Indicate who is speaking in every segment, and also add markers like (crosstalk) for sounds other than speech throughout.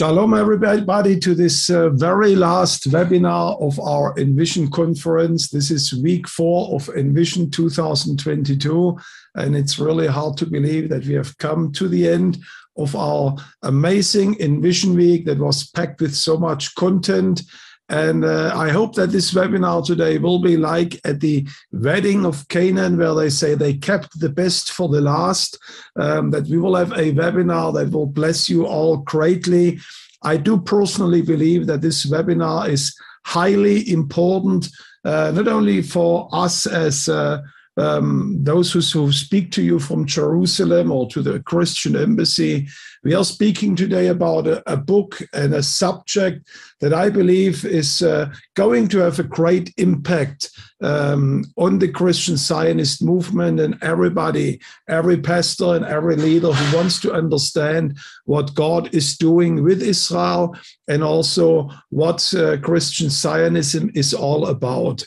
Speaker 1: Shalom, everybody, to this uh, very last webinar of our Envision conference. This is week four of Envision 2022, and it's really hard to believe that we have come to the end of our amazing Envision week that was packed with so much content. And uh, I hope that this webinar today will be like at the wedding of Canaan, where they say they kept the best for the last, um, that we will have a webinar that will bless you all greatly. I do personally believe that this webinar is highly important, uh, not only for us as uh, um, those who, who speak to you from Jerusalem or to the Christian embassy. We are speaking today about a, a book and a subject that I believe is uh, going to have a great impact um, on the Christian Zionist movement and everybody, every pastor and every leader who wants to understand what God is doing with Israel and also what uh, Christian Zionism is all about.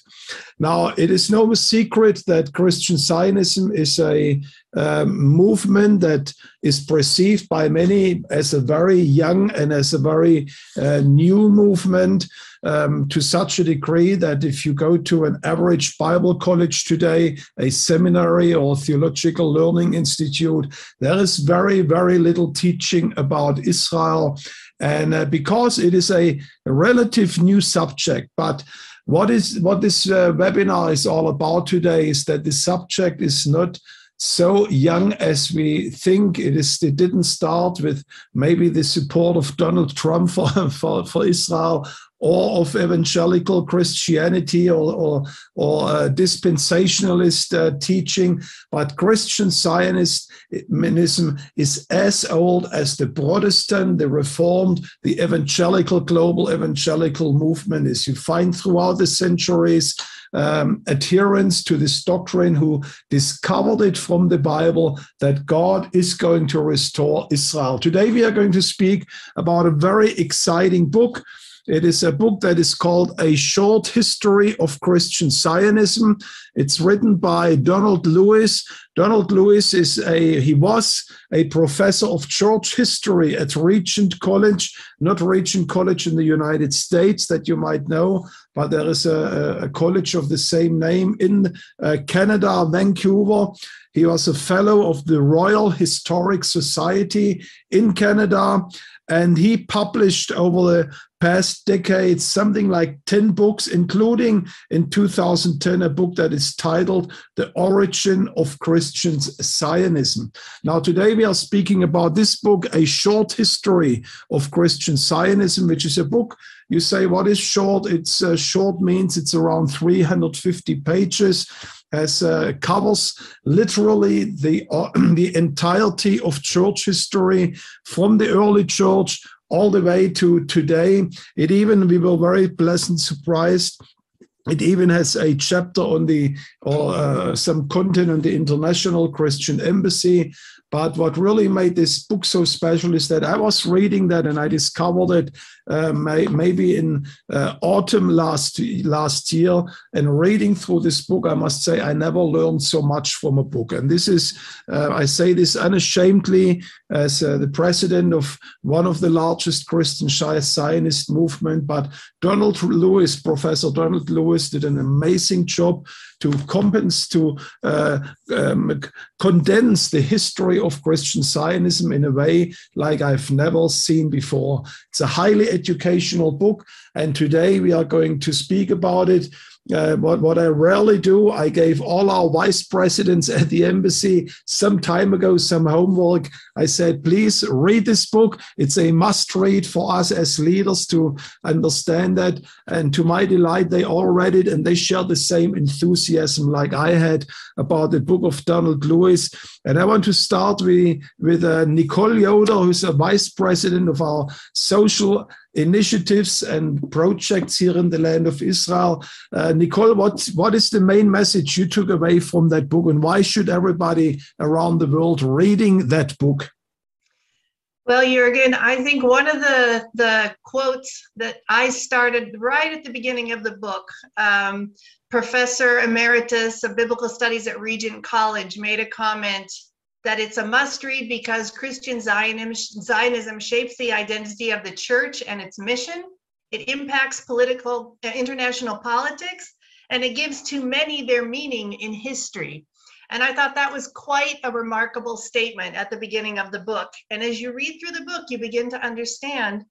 Speaker 1: Now, it is no secret that Christian Zionism is a um, movement that is perceived by many as a very young and as a very uh, new movement um, to such a degree that if you go to an average Bible college today, a seminary or theological learning institute, there is very, very little teaching about Israel. And uh, because it is a, a relative new subject, but what is what this uh, webinar is all about today is that the subject is not so young as we think. It is. It didn't start with maybe the support of Donald Trump (laughs) for for, for Israel or of evangelical Christianity or, or, or uh, dispensationalist uh, teaching, but Christian Zionism is as old as the Protestant, the Reformed, the evangelical, global evangelical movement is. You find throughout the centuries um, to this doctrine who discovered it from the Bible that God is going to restore Israel. Today we are going to speak about a very exciting book it is a book that is called A Short History of Christian Zionism. It's written by Donald Lewis. Donald Lewis is a he was a professor of church history at Regent College, not Regent College in the United States that you might know, but there is a, a college of the same name in uh, Canada, Vancouver. He was a fellow of the Royal Historic Society in Canada and he published over the past decades something like 10 books, including in 2010 a book that is titled The Origin of Christian Zionism. Now, today we are speaking about this book, A Short History of Christian Zionism, which is a book. You say, what is short? It's uh, short means it's around 350 pages as uh, covers literally the uh, (clears throat) the entirety of church history from the early church all the way to today. It even we were very pleasant surprised. It even has a chapter on the or uh, some content on the International Christian Embassy but what really made this book so special is that I was reading that and I discovered it uh, may, maybe in uh, autumn last last year. And reading through this book, I must say I never learned so much from a book. And this is, uh, I say this unashamedly as uh, the president of one of the largest Christian Zionist movement. But Donald Lewis, Professor Donald Lewis, did an amazing job to compensate, to uh, um, condense the history of Christian Zionism in a way like I've never seen before. It's a highly educational book, and today we are going to speak about it uh, what, what I rarely do, I gave all our vice presidents at the embassy some time ago some homework. I said, please read this book. It's a must read for us as leaders to understand that. And to my delight, they all read it and they share the same enthusiasm like I had about the book of Donald Lewis. And I want to start with, with uh, Nicole Yoder, who's a vice president of our social initiatives and projects here in the land of Israel. Uh, Nicole, what, what is the main message you took away from that book, and why should everybody around the world reading that book?
Speaker 2: Well, Jurgen, I think one of the, the quotes that I started right at the beginning of the book, um, Professor Emeritus of Biblical Studies at Regent College made a comment that it's a must read because Christian Zionism, Zionism shapes the identity of the church and its mission. It impacts political, uh, international politics, and it gives to many their meaning in history. And I thought that was quite a remarkable statement at the beginning of the book. And as you read through the book, you begin to understand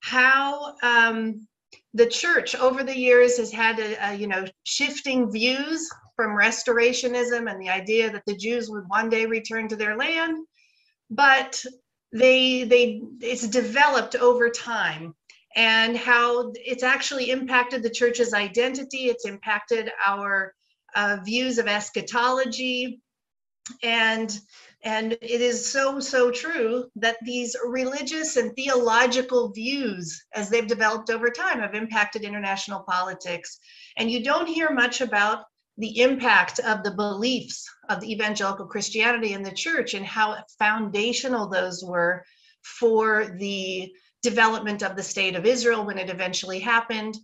Speaker 2: how um, the church over the years has had a, a, you know shifting views from restorationism and the idea that the Jews would one day return to their land, but they they it's developed over time and how it's actually impacted the church's identity. It's impacted our uh, views of eschatology, and and it is so, so true that these religious and theological views, as they've developed over time, have impacted international politics. And you don't hear much about the impact of the beliefs of the evangelical Christianity in the church and how foundational those were for the development of the state of Israel when it eventually happened.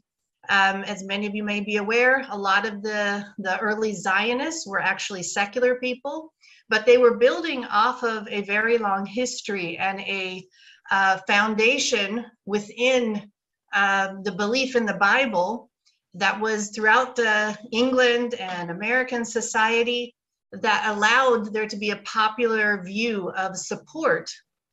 Speaker 2: Um, as many of you may be aware, a lot of the, the early Zionists were actually secular people but they were building off of a very long history and a uh, foundation within uh, the belief in the Bible that was throughout the England and American society that allowed there to be a popular view of support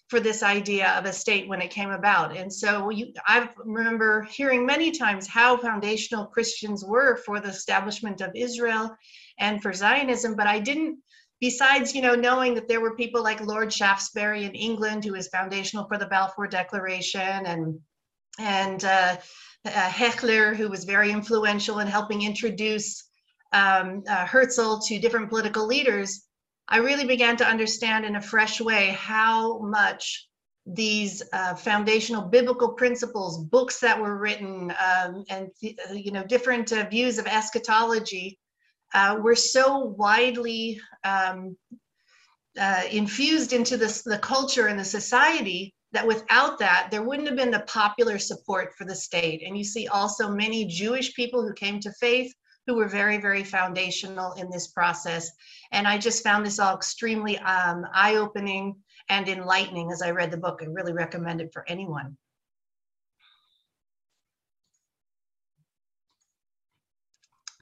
Speaker 2: for this idea of a state when it came about. And so you, I remember hearing many times how foundational Christians were for the establishment of Israel and for Zionism, but I didn't besides you know knowing that there were people like lord shaftesbury in england who was foundational for the balfour declaration and and uh, uh, hechler who was very influential in helping introduce um, uh, herzl to different political leaders i really began to understand in a fresh way how much these uh, foundational biblical principles books that were written um, and you know different uh, views of eschatology uh, were so widely um, uh, infused into the culture and the society that without that, there wouldn't have been the popular support for the state. And you see also many Jewish people who came to faith who were very, very foundational in this process. And I just found this all extremely um, eye opening and enlightening as I read the book. I really recommend it for anyone.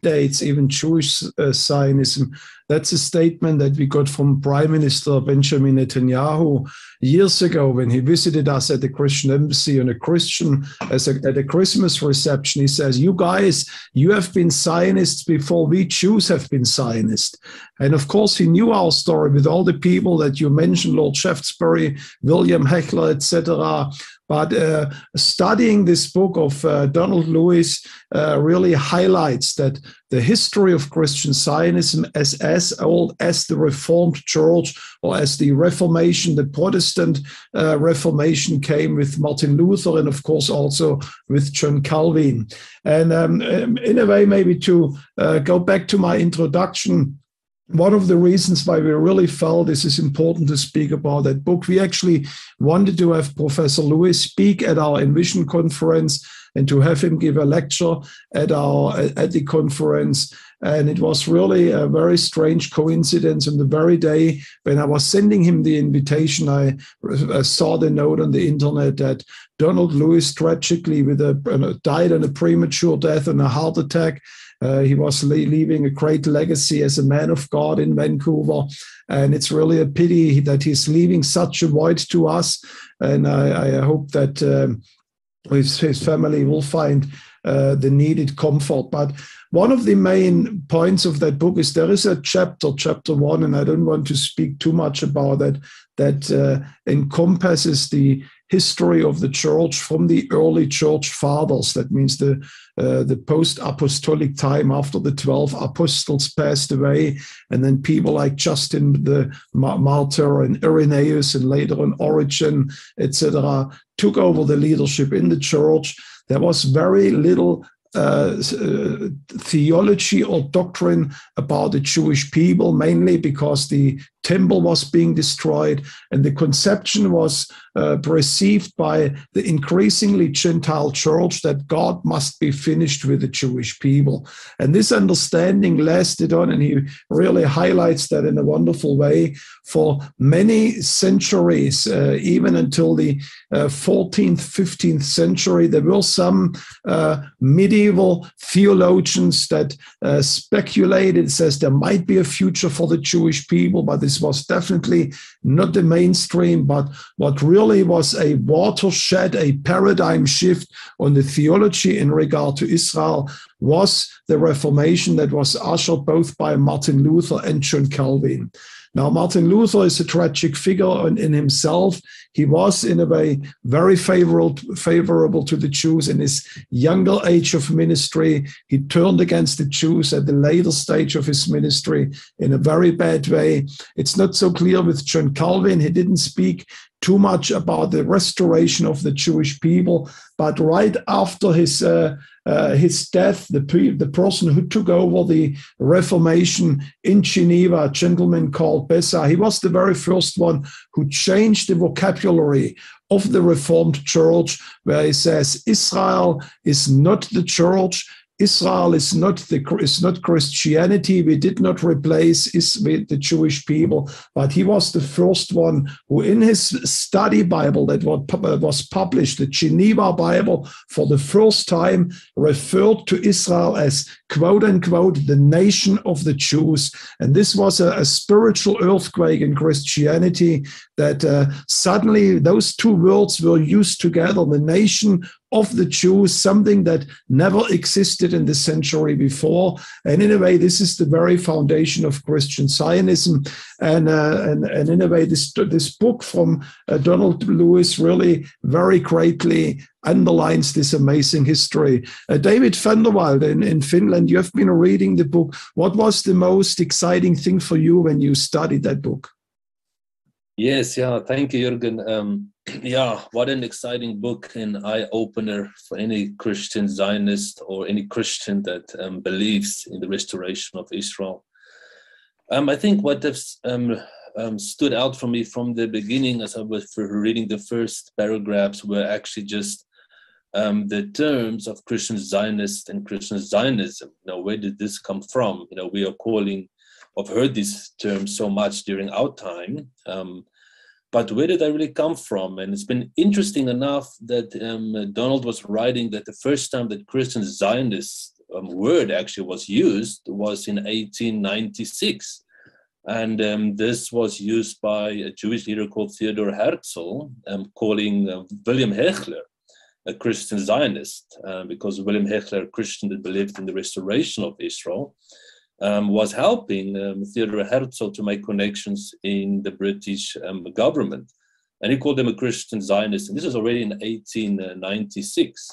Speaker 1: Dates, even Jewish uh, Zionism. That's a statement that we got from Prime Minister Benjamin Netanyahu years ago when he visited us at the Christian Embassy on a Christian a, at a Christmas reception. He says, "You guys, you have been Zionists before we Jews have been Zionists." And of course, he knew our story with all the people that you mentioned, Lord Shaftesbury, William Hechler, etc. But uh, studying this book of uh, Donald Lewis uh, really highlights that the history of Christian Zionism as as old as the Reformed Church or as the Reformation, the Protestant uh, Reformation came with Martin Luther and of course also with John Calvin. And um, um in a way, maybe to uh, go back to my introduction one of the reasons why we really felt this is important to speak about that book, we actually wanted to have Professor Lewis speak at our Envision conference and to have him give a lecture at our at the conference. And it was really a very strange coincidence. On the very day when I was sending him the invitation, I, I saw the note on the internet that Donald Lewis tragically with a, died in a premature death and a heart attack uh, he was leaving a great legacy as a man of God in Vancouver. And it's really a pity that he's leaving such a void to us. And I, I hope that um, his, his family will find uh, the needed comfort. But one of the main points of that book is there is a chapter, chapter one, and I don't want to speak too much about that, that uh, encompasses the history of the church from the early church fathers. That means the uh, the post-apostolic time after the twelve apostles passed away, and then people like Justin the Martyr and Irenaeus, and later on Origen, etc., took over the leadership in the church. There was very little uh, uh, theology or doctrine about the Jewish people, mainly because the temple was being destroyed, and the conception was uh, perceived by the increasingly Gentile church that God must be finished with the Jewish people. And this understanding lasted on, and he really highlights that in a wonderful way for many centuries, uh, even until the uh, 14th, 15th century. There were some uh, medieval theologians that uh, speculated, says there might be a future for the Jewish people, but this was definitely not the mainstream. But what really was a watershed, a paradigm shift on the theology in regard to Israel was the Reformation that was ushered both by Martin Luther and John Calvin. Now, Martin Luther is a tragic figure in, in himself. He was, in a way, very favorable, favorable to the Jews in his younger age of ministry. He turned against the Jews at the later stage of his ministry in a very bad way. It's not so clear with John Calvin. He didn't speak too much about the restoration of the Jewish people, but right after his uh, uh, his death, the, the person who took over the Reformation in Geneva, a gentleman called Beza, he was the very first one who changed the vocabulary of the Reformed Church, where he says Israel is not the church, Israel is not the is not Christianity. We did not replace is the Jewish people, but he was the first one who, in his study Bible that was published, the Geneva Bible, for the first time referred to Israel as quote unquote the nation of the Jews, and this was a, a spiritual earthquake in Christianity that uh, suddenly those two words were used together: the nation of the Jews, something that never existed in the century before. And in a way, this is the very foundation of Christian Zionism. And, uh, and, and in a way, this, this book from uh, Donald Lewis really very greatly underlines this amazing history. Uh, David van der Walt in, in Finland, you have been reading the book. What was the most exciting thing for you when you studied that book?
Speaker 3: Yes, yeah, thank you, Jürgen. Um, (clears throat) yeah, what an exciting book and eye opener for any Christian Zionist or any Christian that um, believes in the restoration of Israel. Um, I think what has um, um, stood out for me from the beginning as I was reading the first paragraphs were actually just um, the terms of Christian Zionist and Christian Zionism. You know, where did this come from? You know, we are calling, I've heard these terms so much during our time. Um, but where did that really come from? And it's been interesting enough that um, Donald was writing that the first time that Christian Zionist um, word actually was used was in 1896. And um, this was used by a Jewish leader called Theodor Herzl, um, calling uh, William Hechler a Christian Zionist, uh, because William Hechler, a Christian that believed in the restoration of Israel, um, was helping um, Theodore Herzl to make connections in the British um, government. And he called them a Christian Zionist. And this is already in 1896.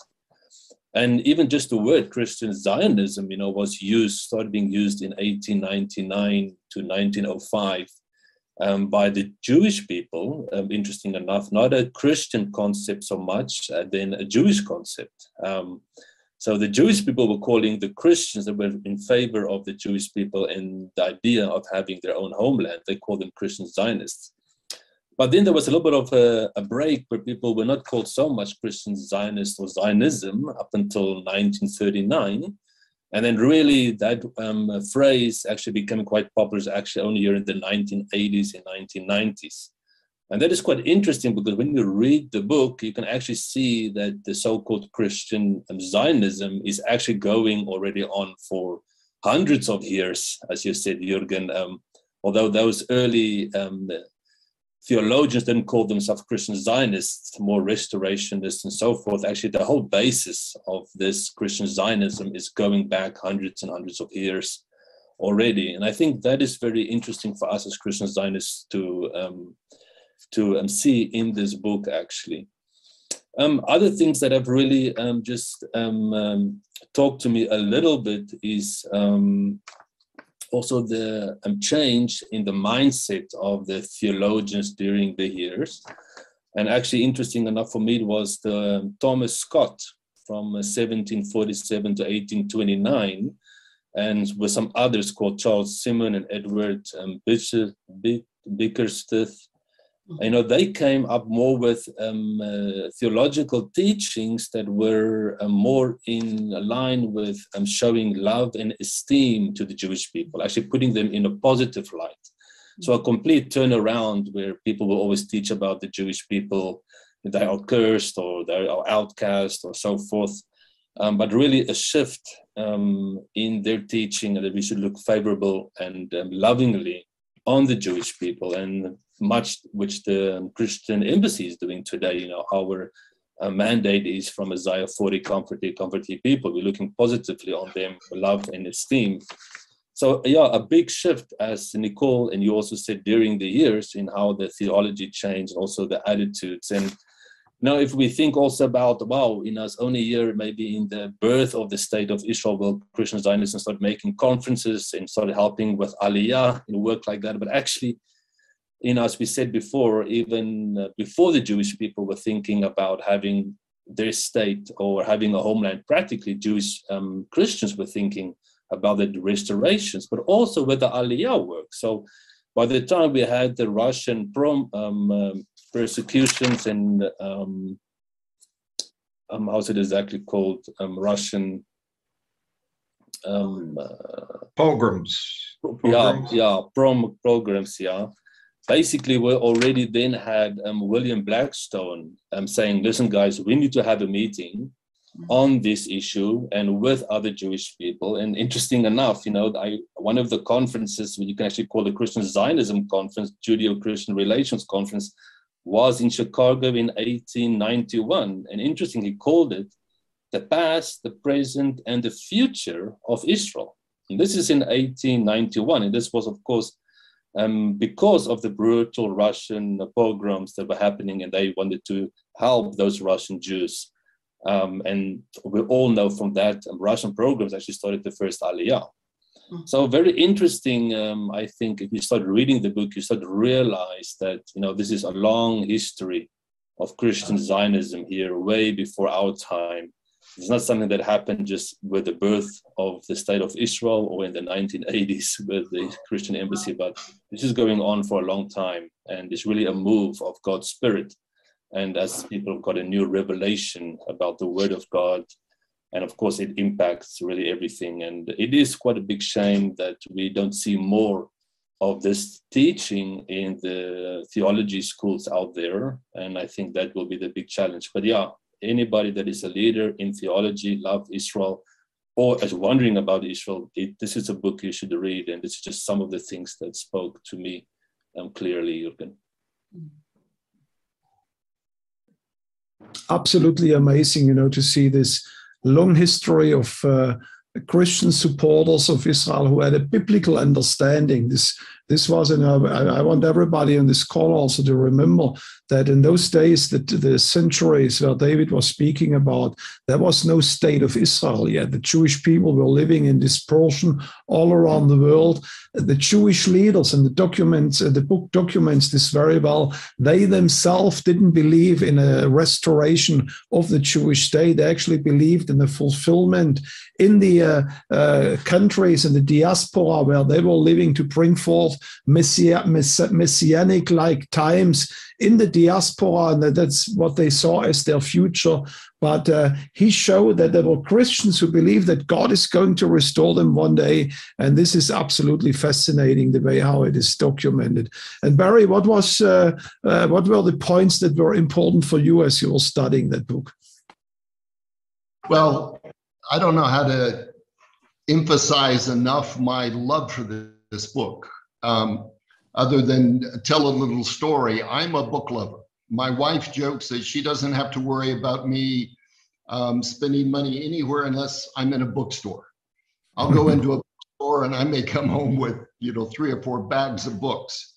Speaker 3: And even just the word Christian Zionism, you know, was used, started being used in 1899 to 1905 um, by the Jewish people, um, interesting enough, not a Christian concept so much, uh, than a Jewish concept. Um, so the Jewish people were calling the Christians that were in favor of the Jewish people and the idea of having their own homeland. They called them Christian Zionists. But then there was a little bit of a, a break where people were not called so much Christian Zionists or Zionism up until 1939. And then really that um, phrase actually became quite popular actually only in the 1980s and 1990s. And that is quite interesting because when you read the book, you can actually see that the so-called Christian Zionism is actually going already on for hundreds of years, as you said, Jürgen. Um, although those early um, theologians didn't call themselves Christian Zionists, more restorationists and so forth. Actually, the whole basis of this Christian Zionism is going back hundreds and hundreds of years already. And I think that is very interesting for us as Christian Zionists to um, to um, see in this book actually. Um, other things that have really um, just um, um, talked to me a little bit is um, also the change in the mindset of the theologians during the years. And actually, interesting enough for me, it was the Thomas Scott from 1747 uh, to 1829, and with some others called Charles Simeon and Edward um, Bickersteth you know they came up more with um, uh, theological teachings that were uh, more in line with um, showing love and esteem to the jewish people actually putting them in a positive light. So a complete turnaround where people will always teach about the jewish people they are cursed or they are outcast or so forth. Um, but really a shift um, in their teaching that we should look favorable and um, lovingly on the Jewish people, and much which the Christian embassy is doing today. You know, our uh, mandate is from Isaiah 40, comfort the comfort the people. We're looking positively on them, love and esteem. So yeah, a big shift, as Nicole and you also said during the years, in how the theology changed, also the attitudes and now, if we think also about, wow, in us only year, maybe in the birth of the state of Israel, well, Christian Zionism started making conferences and started helping with Aliyah and work like that. But actually, you know, as we said before, even uh, before the Jewish people were thinking about having their state or having a homeland, practically Jewish um, Christians were thinking about the restorations, but also with the Aliyah work. So by the time we had the Russian prom, um, um, persecutions and um, um, how's it exactly called? Um, Russian um, uh,
Speaker 4: pogroms.
Speaker 3: Yeah, yeah, prom programs. Yeah, basically, we already then had um, William Blackstone um, saying, "Listen, guys, we need to have a meeting." on this issue and with other Jewish people. And interesting enough, you know, I one of the conferences you can actually call the Christian Zionism conference, Judeo-Christian Relations Conference, was in Chicago in 1891. And interesting, he called it the past, the present, and the future of Israel. And this is in 1891. And this was, of course, um, because of the brutal Russian pogroms that were happening, and they wanted to help those Russian Jews. Um, and we all know from that um, Russian pogroms actually started the first Aliyah. So very interesting. Um, I think if you start reading the book, you start to realize that you know this is a long history of Christian Zionism here, way before our time. It's not something that happened just with the birth of the state of Israel or in the 1980s (laughs) with the Christian embassy, but this is going on for a long time, and it's really a move of God's Spirit. And as people have got a new revelation about the Word of God and of course it impacts really everything. And it is quite a big shame that we don't see more of this teaching in the theology schools out there. And i think that will be the big challenge. But yeah anybody that is a leader in theology love israel or is wondering about israel it, this is a book you should read and it's just some of the things that spoke to me um, clearly jürgen
Speaker 1: absolutely amazing you know to see this long history of uh, Christian supporters of Israel who had a biblical understanding. This this was, and I, want everybody on this call also to remember that in those days, that the centuries where David was speaking about, there was no state of Israel yet. The Jewish people were living in dispersion all around the world. The Jewish leaders and the documents, uh, the book documents this very well. They themselves didn't believe in a restoration of the Jewish state. They actually believed in the fulfillment in the uh, uh, countries in the diaspora where they were living to bring forth messianic like times in the diaspora, and that's what they saw as their future. But uh, he showed that there were Christians who believe that God is going to restore them one day, and this is absolutely fascinating the way how it is documented. And Barry, what was uh, uh, what were the points that were important for you as you were studying that book?
Speaker 4: Well, I don't know how to emphasize enough my love for this book um, other than tell a little story. I'm a book lover. My wife jokes that she doesn't have to worry about me um, spending money anywhere unless I'm in a bookstore. I'll go into a (laughs) bookstore and I may come home with you know three or four bags of books.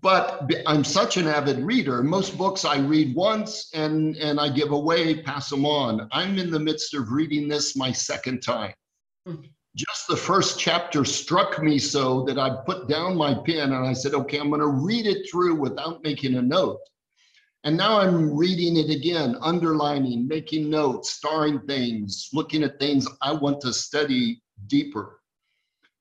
Speaker 4: But I'm such an avid reader. Most books I read once and and I give away, pass them on. I'm in the midst of reading this my second time. Just the first chapter struck me so that I put down my pen and I said, okay, I'm going to read it through without making a note. And now I'm reading it again, underlining, making notes, starring things, looking at things I want to study deeper.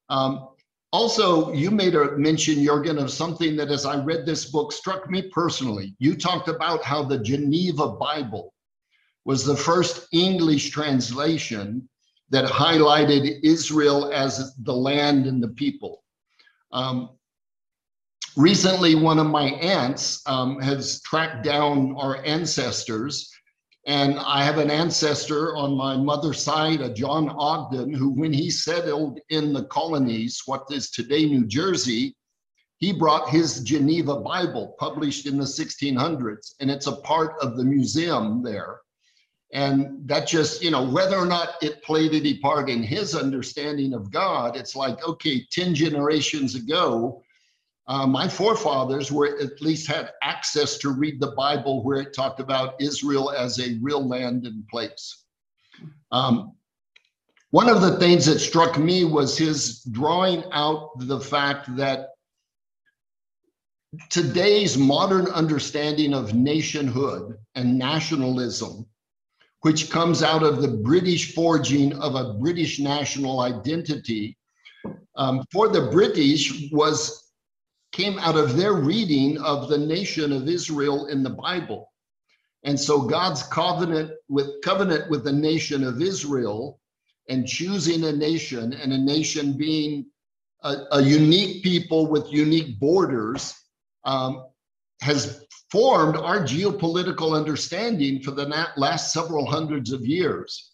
Speaker 4: Um, also, you made a mention, Jurgen, of something that as I read this book struck me personally. You talked about how the Geneva Bible was the first English translation that highlighted Israel as the land and the people. Um, recently, one of my aunts um, has tracked down our ancestors and I have an ancestor on my mother's side, a John Ogden, who, when he settled in the colonies, what is today New Jersey, he brought his Geneva Bible, published in the 1600s, and it's a part of the museum there. And that just, you know, whether or not it played any part in his understanding of God, it's like, okay, 10 generations ago, uh, my forefathers were at least had access to read the Bible where it talked about Israel as a real land and place. Um, one of the things that struck me was his drawing out the fact that today's modern understanding of nationhood and nationalism, which comes out of the British forging of a British national identity, um, for the British was came out of their reading of the nation of Israel in the Bible. And so God's covenant with covenant with the nation of Israel and choosing a nation and a nation being a, a unique people with unique borders um, has formed our geopolitical understanding for the last several hundreds of years.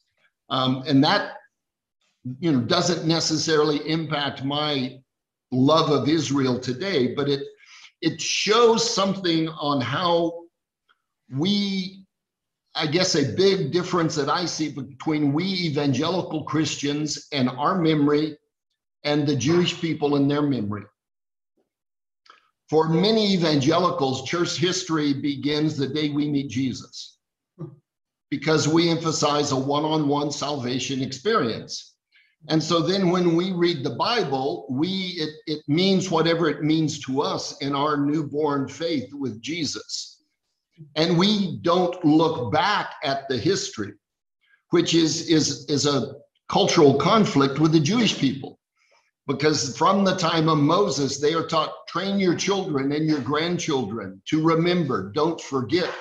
Speaker 4: Um, and that you know doesn't necessarily impact my love of Israel today, but it it shows something on how we I guess a big difference that I see between we evangelical Christians and our memory and the Jewish people in their memory. For many evangelicals, church history begins the day we meet Jesus because we emphasize a one on one salvation experience. And so then when we read the Bible, we it, it means whatever it means to us in our newborn faith with Jesus. And we don't look back at the history, which is is is a cultural conflict with the Jewish people. Because from the time of Moses, they are taught train your children and your grandchildren to remember, don't forget.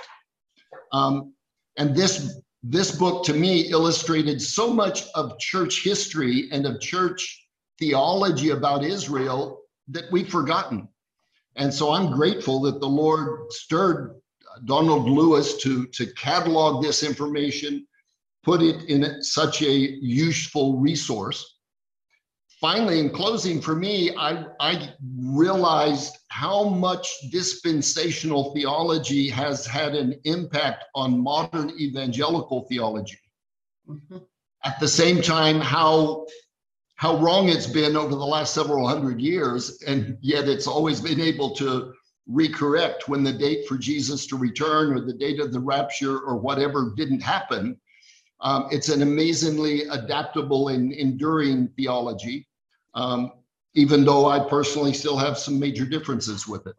Speaker 4: Um, and this this book to me illustrated so much of church history and of church theology about Israel that we've forgotten. And so I'm grateful that the Lord stirred Donald Lewis to, to catalog this information, put it in such a useful resource finally, in closing, for me, I, I realized how much dispensational theology has had an impact on modern evangelical theology. Mm-hmm. At the same time, how how wrong it's been over the last several hundred years, and yet it's always been able to recorrect when the date for Jesus to return or the date of the rapture or whatever didn't happen. Um, it's an amazingly adaptable and enduring theology, um, even though I personally still have some major differences with it.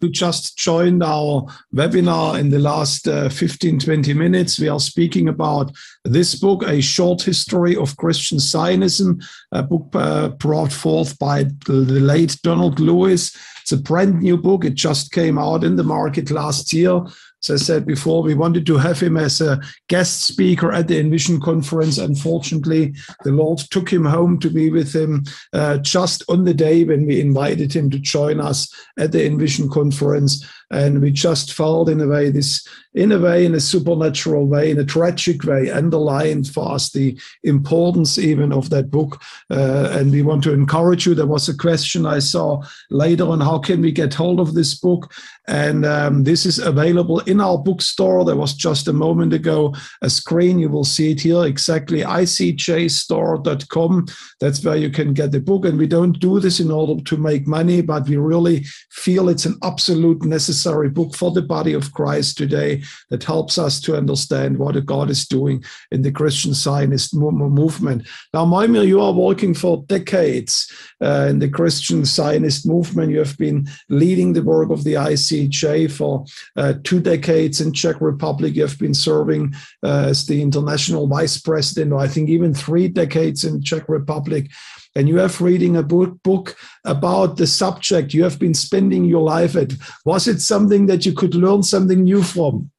Speaker 1: who just joined our webinar in the last uh, 15, 20 minutes. We are speaking about this book, A Short History of Christian Zionism, a book uh, brought forth by the late Donald Lewis. It's a brand new book. It just came out in the market last year. As I said before, we wanted to have him as a guest speaker at the Envision conference. Unfortunately, the Lord took him home to be with him uh, just on the day when we invited him to join us at the Envision conference. And we just felt in a way this, in a way, in a supernatural way, in a tragic way, underlined for us the importance even of that book. Uh, and we want to encourage you. There was a question I saw later on how can we get hold of this book? And um, this is available in our bookstore. There was just a moment ago a screen. You will see it here exactly icejstore.com. That's where you can get the book. And we don't do this in order to make money, but we really feel it's an absolute necessary necessary book for the body of Christ today that helps us to understand what God is doing in the Christian Zionist movement. Now, Mojmir, you are working for decades uh, in the Christian Zionist movement. You have been leading the work of the ICEJ for uh, two decades in Czech Republic. You have been serving uh, as the international vice president, or I think even three decades in Czech Republic. And you have reading a book, book about the subject you have been spending your life at. Was it something that you could learn something new from?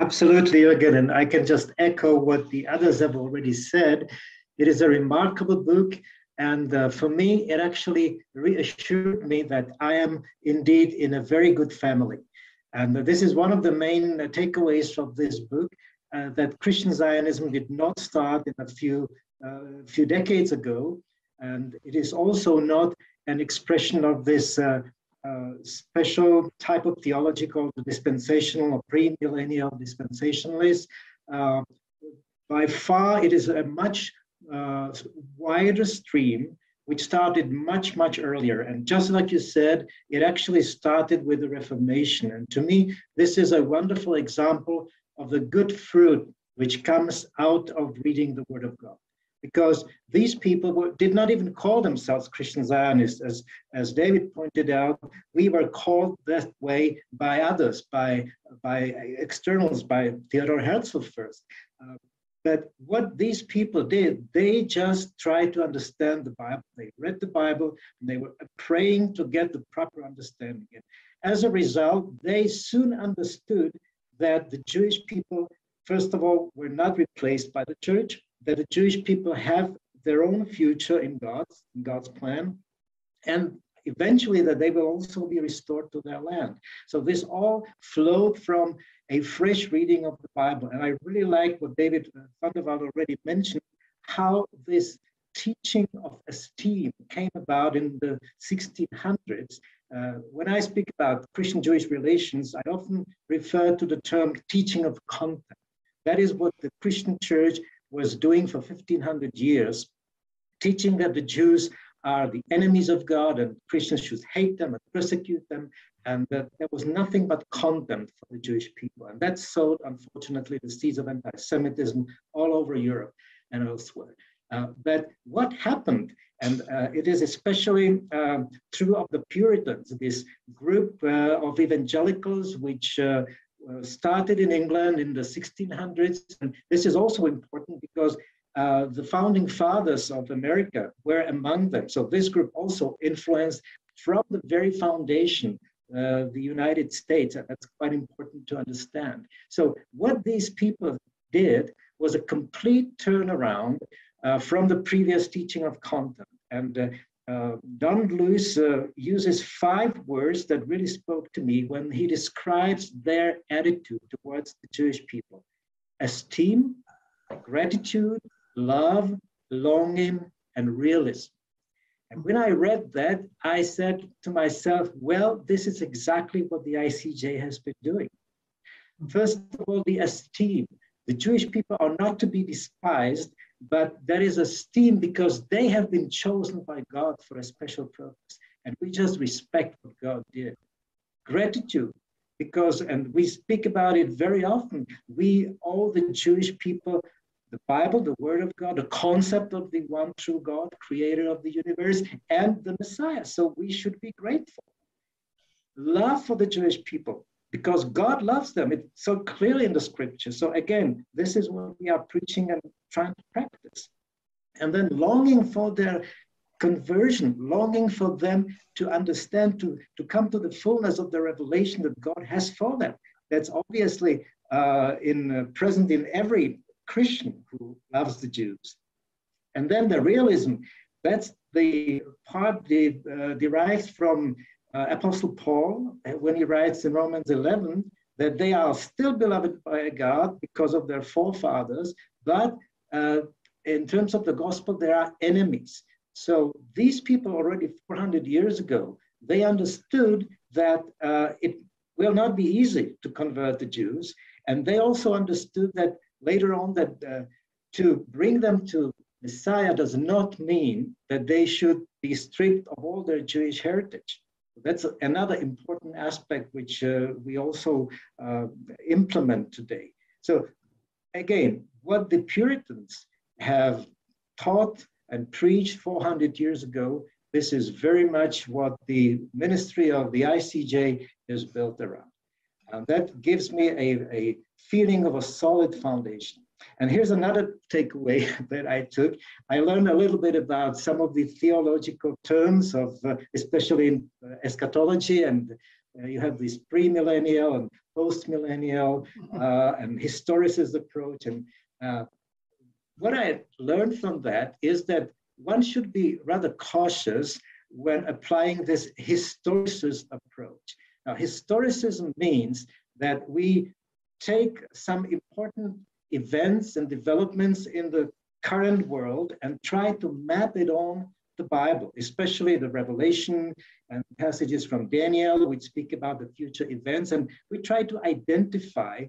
Speaker 5: Absolutely, Jürgen. And I can just echo what the others have already said. It is a remarkable book. And uh, for me, it actually reassured me that I am indeed in a very good family. And this is one of the main takeaways from this book uh, that Christian Zionism did not start in a few, uh, few decades ago. And it is also not an expression of this uh, special type of theology called the dispensational or premillennial dispensationalist. by far, it is a much uh, wider stream, which started much, much earlier. And just like you said, it actually started with the Reformation. And to me, this is a wonderful example of the good fruit which comes out of reading the Word of God. Because these people were, did not even call themselves Christian Zionists. As, as David pointed out, we were called that way by others, by, by externals, by Theodor Herzl first. Uh, but what these people did, they just tried to understand the Bible. They read the Bible and they were praying to get the proper understanding. And as a result, they soon understood that the Jewish people, first of all, were not replaced by the church, that the Jewish people have their own future in God's, in God's plan, and eventually that they will also be restored to their land. So this all flowed from a fresh reading of the Bible. And I really like what David van der Walt already mentioned, how this teaching of esteem came about in the 1600s. Uh, when I speak about Christian Jewish relations, I often refer to the term teaching of contempt. That is what the Christian church was doing for 1500 years, teaching that the Jews are the enemies of God and Christians should hate them and persecute them, and that there was nothing but contempt for the Jewish people. And that sowed, unfortunately, the seeds of anti Semitism all over Europe and elsewhere. Uh, but what happened, and uh, it is especially um, true of the Puritans, this group uh, of evangelicals which uh, started in England in the 1600s. And this is also important because uh, the founding fathers of America were among them. So this group also influenced from the very foundation uh, the United States, and that's quite important to understand. So what these people did was a complete turnaround uh, from the previous teaching of contempt. And uh, uh Don Lewis uh, uses five words that really spoke to me when he describes their attitude towards the Jewish people. Esteem, gratitude, love, longing, and realism. And when I read that, I said to myself, well, this is exactly what the ICEJ has been doing. First of all, the esteem. The Jewish people are not to be despised, but there is esteem because they have been chosen by God for a special purpose. And we just respect what God did. Gratitude, because, and we speak about it very often, we, all the Jewish people, the Bible, the Word of God, the concept of the one true God, creator of the universe, and the Messiah. So we should be grateful. Love for the Jewish people, because God loves them. It's so clearly in the scripture. So again, this is what we are preaching and trying to practice. And then longing for their conversion, longing for them to understand, to, to come to the fullness of the revelation that God has for them. That's obviously uh, in uh, present in every Christian who loves the Jews. And then the realism, that's the part that uh, derives from uh, Apostle Paul uh, when he writes in Romans 11 that they are still beloved by God because of their forefathers, but uh, in terms of the gospel, they are enemies. So these people already 400 years ago, they understood that uh, it will not be easy to convert the Jews. And they also understood that later on that uh, to bring them to Messiah does not mean that they should be stripped of all their Jewish heritage. That's another important aspect which uh, we also uh, implement today. So, again, what the Puritans have taught and preached 400 years ago, this is very much what the ministry of the ICEJ is built around. And that gives me a, a feeling of a solid foundation. And here's another takeaway (laughs) that I took. I learned a little bit about some of the theological terms of, uh, especially in uh, eschatology, and uh, you have this premillennial and post-millennial uh, and historicist approach. And uh, what I learned from that is that one should be rather cautious when applying this historicist approach. Now, historicism means that we take some important events and developments in the current world and try to map it on the Bible, especially the Revelation and passages from Daniel, which speak about the future events. And we try to identify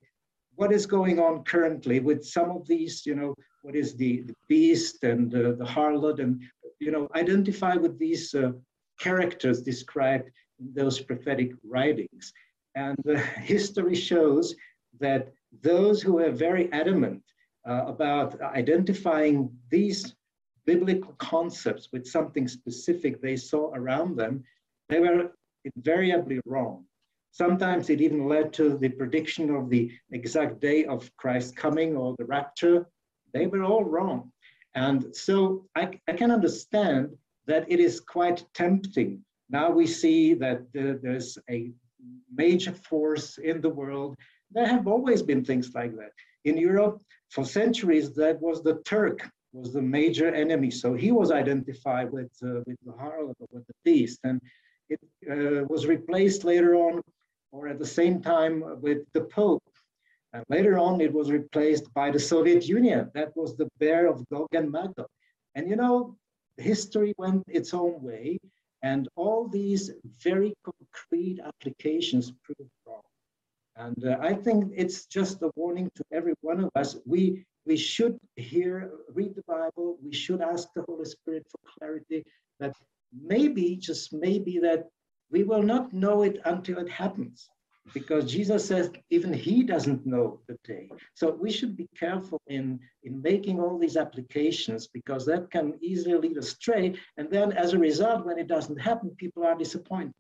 Speaker 5: what is going on currently with some of these, you know, what is the, the beast and uh, the harlot, and, you know, identify with these uh, characters described in those prophetic writings. And uh, (laughs) history shows that those who are very adamant uh, about identifying these biblical concepts with something specific they saw around them, they were invariably wrong. Sometimes it even led to the prediction of the exact day of Christ's coming or the rapture. They were all wrong. And so I, I can understand that it is quite tempting. Now we see that the, there's a major force in the world there have always been things like that. In Europe, for centuries, that was the Turk was the major enemy. So he was identified with, uh, with the harlot or with the beast. And it uh, was replaced later on, or at the same time, with the Pope. And later on, it was replaced by the Soviet Union. That was the bear of Gog and Magog. And you know, history went its own way, and all these very concrete applications proved wrong. And uh, I think it's just a warning to every one of us. We we should hear, read the Bible. We should ask the Holy Spirit for clarity. That maybe, just maybe, that we will not know it until it happens, because Jesus says even He doesn't know the day. So we should be careful in in making all these applications, because that can easily lead astray. And then, as a result, when it doesn't happen, people are disappointed.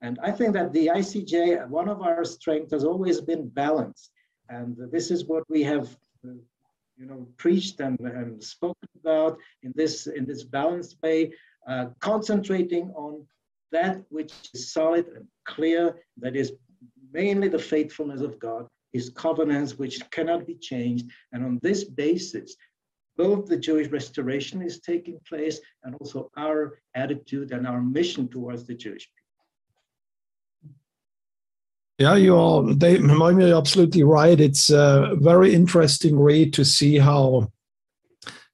Speaker 5: And I think that the ICEJ, one of our strengths has always been balance. And this is what we have, you know, preached and, and spoken about in this, in this balanced way, uh, concentrating on that which is solid and clear, that is mainly the faithfulness of God, his covenants, which cannot be changed. And on this basis, both the Jewish restoration is taking place and also our attitude and our mission towards the Jewish.
Speaker 1: Yeah, you are. They, you're absolutely right. It's a very interesting read to see how,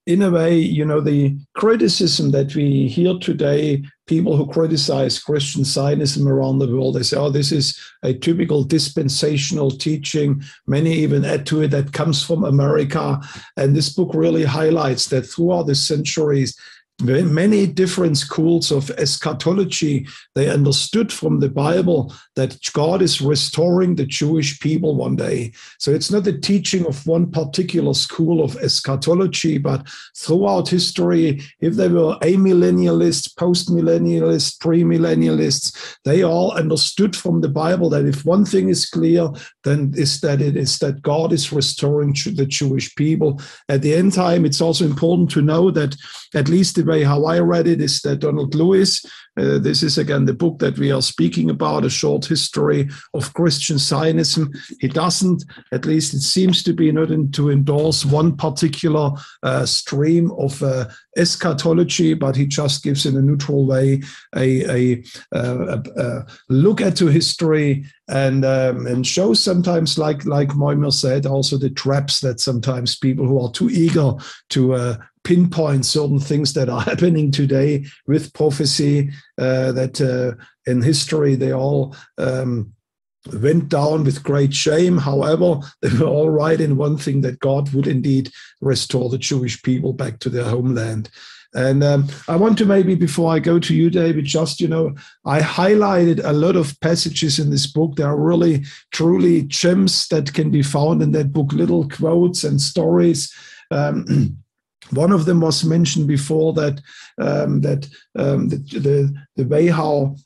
Speaker 1: in a way, you know, the criticism that we hear today, people who criticize Christian Zionism around the world, they say, "Oh, this is a typical dispensational teaching." Many even add to it that comes from America, and this book really highlights that throughout the centuries many different schools of eschatology they understood from the bible that god is restoring the jewish people one day. So it's not the teaching of one particular school of eschatology but throughout history if they were amillennialists post-millennialists pre-millennialists they all understood from the bible that if one thing is clear then is that it is that god is restoring the jewish people. At the end time it's also important to know that at least the way how I read it. Is that Donald Lewis, uh, this is again the book that we are speaking about, a short history of Christian Zionism. He doesn't, at least it seems to be, not in, to endorse one particular uh, stream of uh, eschatology, but he just gives in a neutral way a, a, a, a look at to history and um, and shows sometimes, like like Mojmir said, also the traps that sometimes people who are too eager to uh, pinpoint certain things that are (laughs) happening today with prophecy uh, that uh, in history they all um, went down with great shame. However, (laughs) they were all right in one thing that God would indeed restore the Jewish people back to their homeland. And um, I want to maybe before I go to you, David, just, you know, I highlighted a lot of passages in this book. There are really, truly gems that can be found in that book, little quotes and stories. Um, (clears throat) One of them was mentioned before that um, that um, the, the, the way how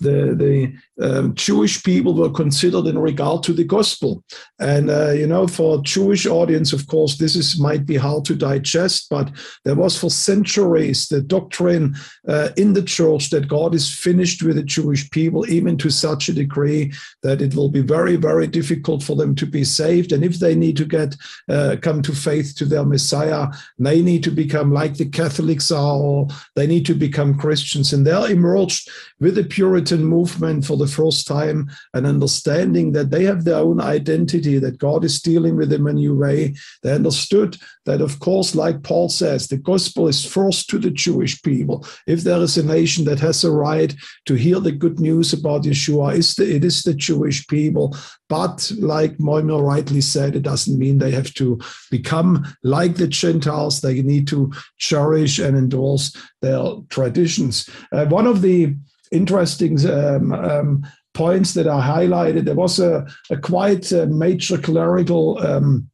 Speaker 1: the the um, Jewish people were considered in regard to the gospel. And, uh, you know, for a Jewish audience, of course, this is might be hard to digest, but there was for centuries the doctrine uh, in the church that God is finished with the Jewish people, even to such a degree that it will be very, very difficult for them to be saved. And if they need to get uh, come to faith to their Messiah, they need to become like the Catholics are, or they need to become Christians. And there emerged with the Puritan movement for the first time an understanding that they have their own identity, that God is dealing with them in a new way. They understood that, of course, like Paul says, the gospel is first to the Jewish people. If there is a nation that has a right to hear the good news about Yeshua, it is the Jewish people. But like Mojmir rightly said, it doesn't mean they have to become like the Gentiles. They need to cherish and endorse their traditions. Uh, one of the interesting um, um, points that are highlighted. There was a, a quite uh, major clerical um,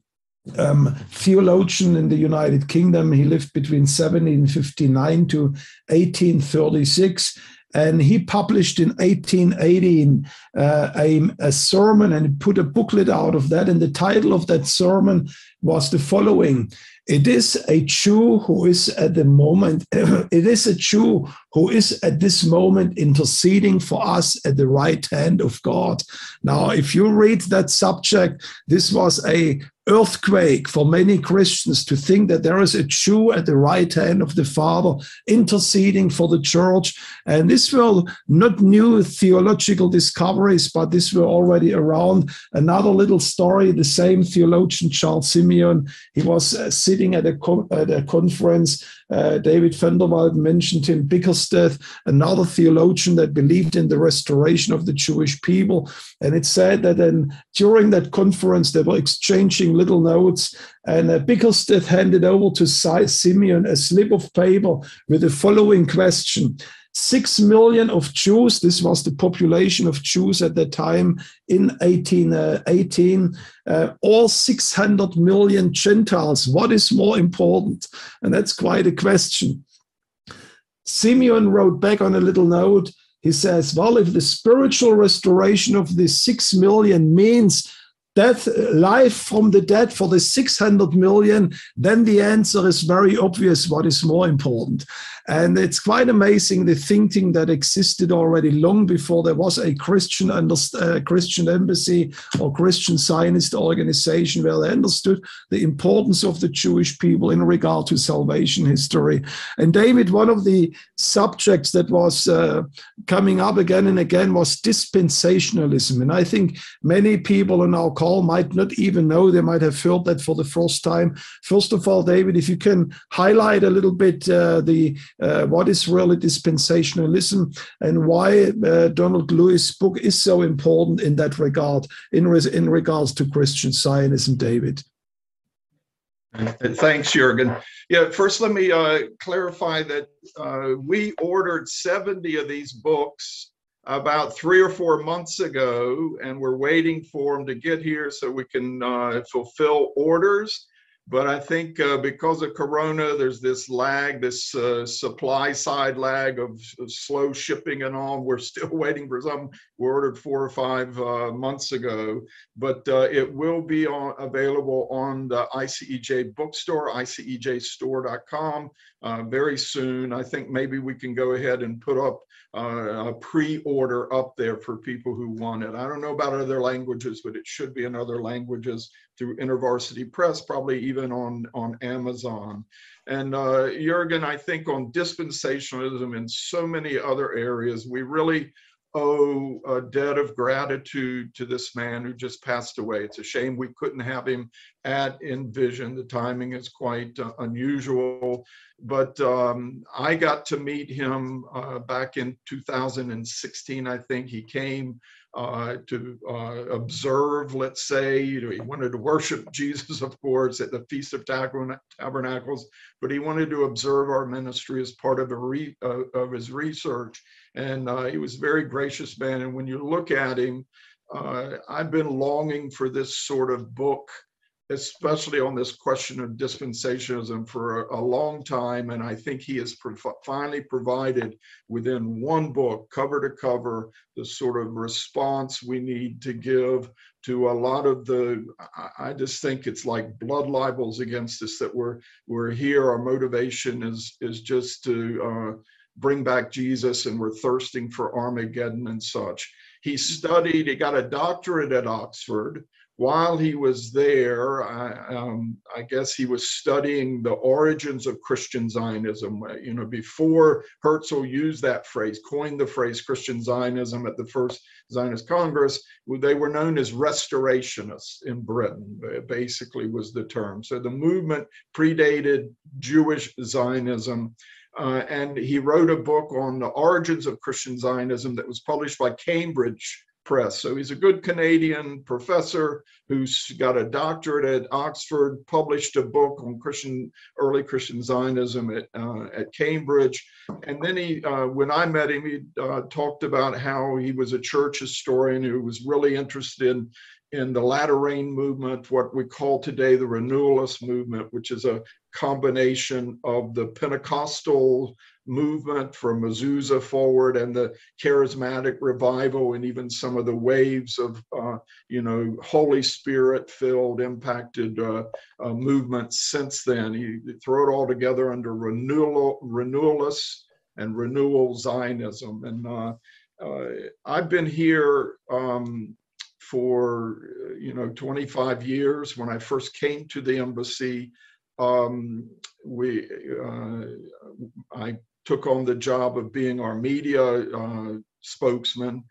Speaker 1: um, theologian in the United Kingdom. He lived between 1759 to 1836. And he published in 1818 uh, a, a sermon and put a booklet out of that. And the title of that sermon was the following it is a Jew who is at the moment, (coughs) it is a Jew who is at this moment interceding for us at the right hand of God. Now, if you read that subject, this was a earthquake for many Christians to think that there is a Jew at the right hand of the Father interceding for the church. And this were not new theological discoveries, but this were already around. Another little story the same theologian, Charles Simeon, he was uh, sitting at a, co- at a conference uh, David van der Walt mentioned him, Bickersteth, another theologian that believed in the restoration of the Jewish people. And it said that then during that conference, they were exchanging little notes, and uh, Bickersteth handed over to Simeon a slip of paper with the following question Six million of Jews, this was the population of Jews at that time in 1818, uh, uh, all 600 million Gentiles. What is more important? And that's quite a question. Simeon wrote back on a little note. He says, Well, if the spiritual restoration of the six million means death, life from the dead for the 600 million, then the answer is very obvious what is more important. And it's quite amazing the thinking that existed already long before there was a Christian uh, Christian embassy or Christian Zionist organization where they understood the importance of the Jewish people in regard to salvation history. And David, one of the subjects that was uh, coming up again and again was dispensationalism. And I think many people in our call might not even know, they might have heard that for the first time. First of all, David, if you can highlight a little bit uh, the what is really dispensationalism and why uh, Donald Lewis' book is so important in that regard, in, res- in regards to Christian Zionism, David.
Speaker 6: Thanks, Jurgen. Yeah, first let me uh, clarify that uh, we ordered 70 of these books about three or four months ago, and we're waiting for them to get here so we can uh, fulfill orders. But I think uh, because of Corona, there's this lag, this uh, supply side lag of, of, slow shipping and all. We're still (laughs) waiting for some. We ordered four or five uh, months ago, but uh, it will be on, available on the ICEJ bookstore, icejstore.com uh, very soon. I think maybe we can go ahead and put up uh, a pre-order up there for people who want it. I don't know about other languages, but it should be in other languages through InterVarsity Press, probably even on, on Amazon. And uh, Jurgen, I think on dispensationalism and so many other areas, we really owe a debt of gratitude to this man who just passed away. It's a shame we couldn't have him at Envision. The timing is quite uh, unusual, but um, I got to meet him uh, back in 2016. I think he came uh, to uh, observe, let's say, you know, he wanted to worship (laughs) Jesus, of course, at the Feast of Tabernacles, but he wanted to observe our ministry as part of, re, uh, of his research. And uh, he was a very gracious man. And when you look at him, uh, I've been longing for this sort of book especially on this question of dispensationalism for a, a long time. And I think he has finally provided within one book, cover to cover, the sort of response we need to give to a lot of the I, just think it's like blood libels against us that we're we're here our motivation is is just to uh, bring back jesus and we're thirsting for armageddon and such he studied he got a doctorate at oxford while he was there, I, um, I, guess he was studying the origins of Christian Zionism. You know, before Herzl used that phrase, coined the phrase Christian Zionism at the first Zionist Congress, they were known as restorationists in Britain, basically was the term. So the movement predated Jewish Zionism. Uh, and he wrote a book on the origins of Christian Zionism that was published by Cambridge Press. So he's a good Canadian professor who's got a doctorate at Oxford, published a book on Christian early Christian Zionism at uh, at Cambridge, and then he, uh, when I met him, he uh, talked about how he was a church historian who was really interested in the latter rain movement, what we call today the renewalist movement, which is a combination of the Pentecostal movement from Azusa forward and the charismatic revival and even some of the waves of, uh, you know, Holy Spirit filled, impacted uh, uh, movements since then. He, he threw it all together under renewal, renewalists and renewal Zionism. And uh, uh, I've been here um, for, you know, 25 years. When I first came to the embassy, um, we uh, I took on the job of being our media uh, spokesman.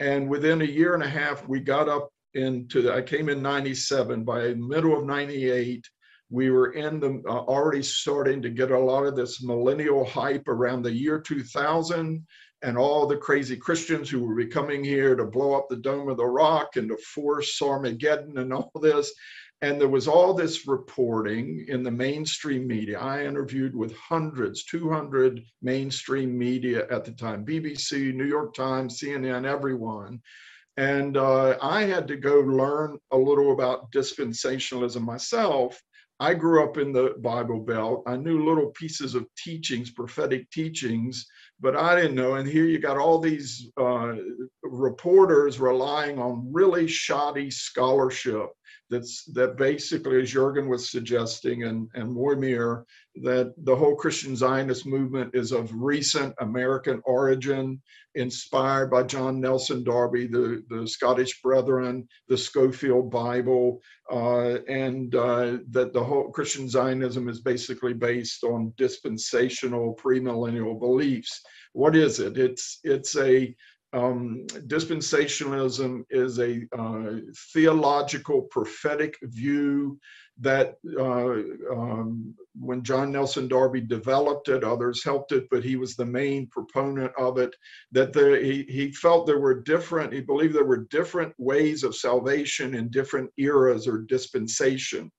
Speaker 6: And within a year and a half, we got up into, the, I came in 97. By middle of 98, we were in the, uh, already starting to get a lot of this millennial hype around the year 2000 and all the crazy Christians who were coming here to blow up the Dome of the Rock and to force Armageddon and all this and there was all this reporting in the mainstream media. I interviewed with hundreds, 200 mainstream media at the time BBC, New York Times, CNN, everyone. And uh, I had to go learn a little about dispensationalism myself. I grew up in the Bible Belt. I knew little pieces of teachings, prophetic teachings, but I didn't know. And here you got all these uh, reporters relying on really shoddy scholarship that's that basically, as Jurgen was suggesting, and and Mojmir, that the whole Christian Zionist movement is of recent American origin, inspired by John Nelson Darby, the the Scottish Brethren, the Scofield Bible, uh, and uh, that the whole Christian Zionism is basically based on dispensational premillennial beliefs. What is it? It's it's a um, dispensationalism is a uh, theological prophetic view that uh, um, when John Nelson Darby developed it, others helped it, but he was the main proponent of it. That he, he felt there were different, he believed there were different ways of salvation in different eras or dispensations.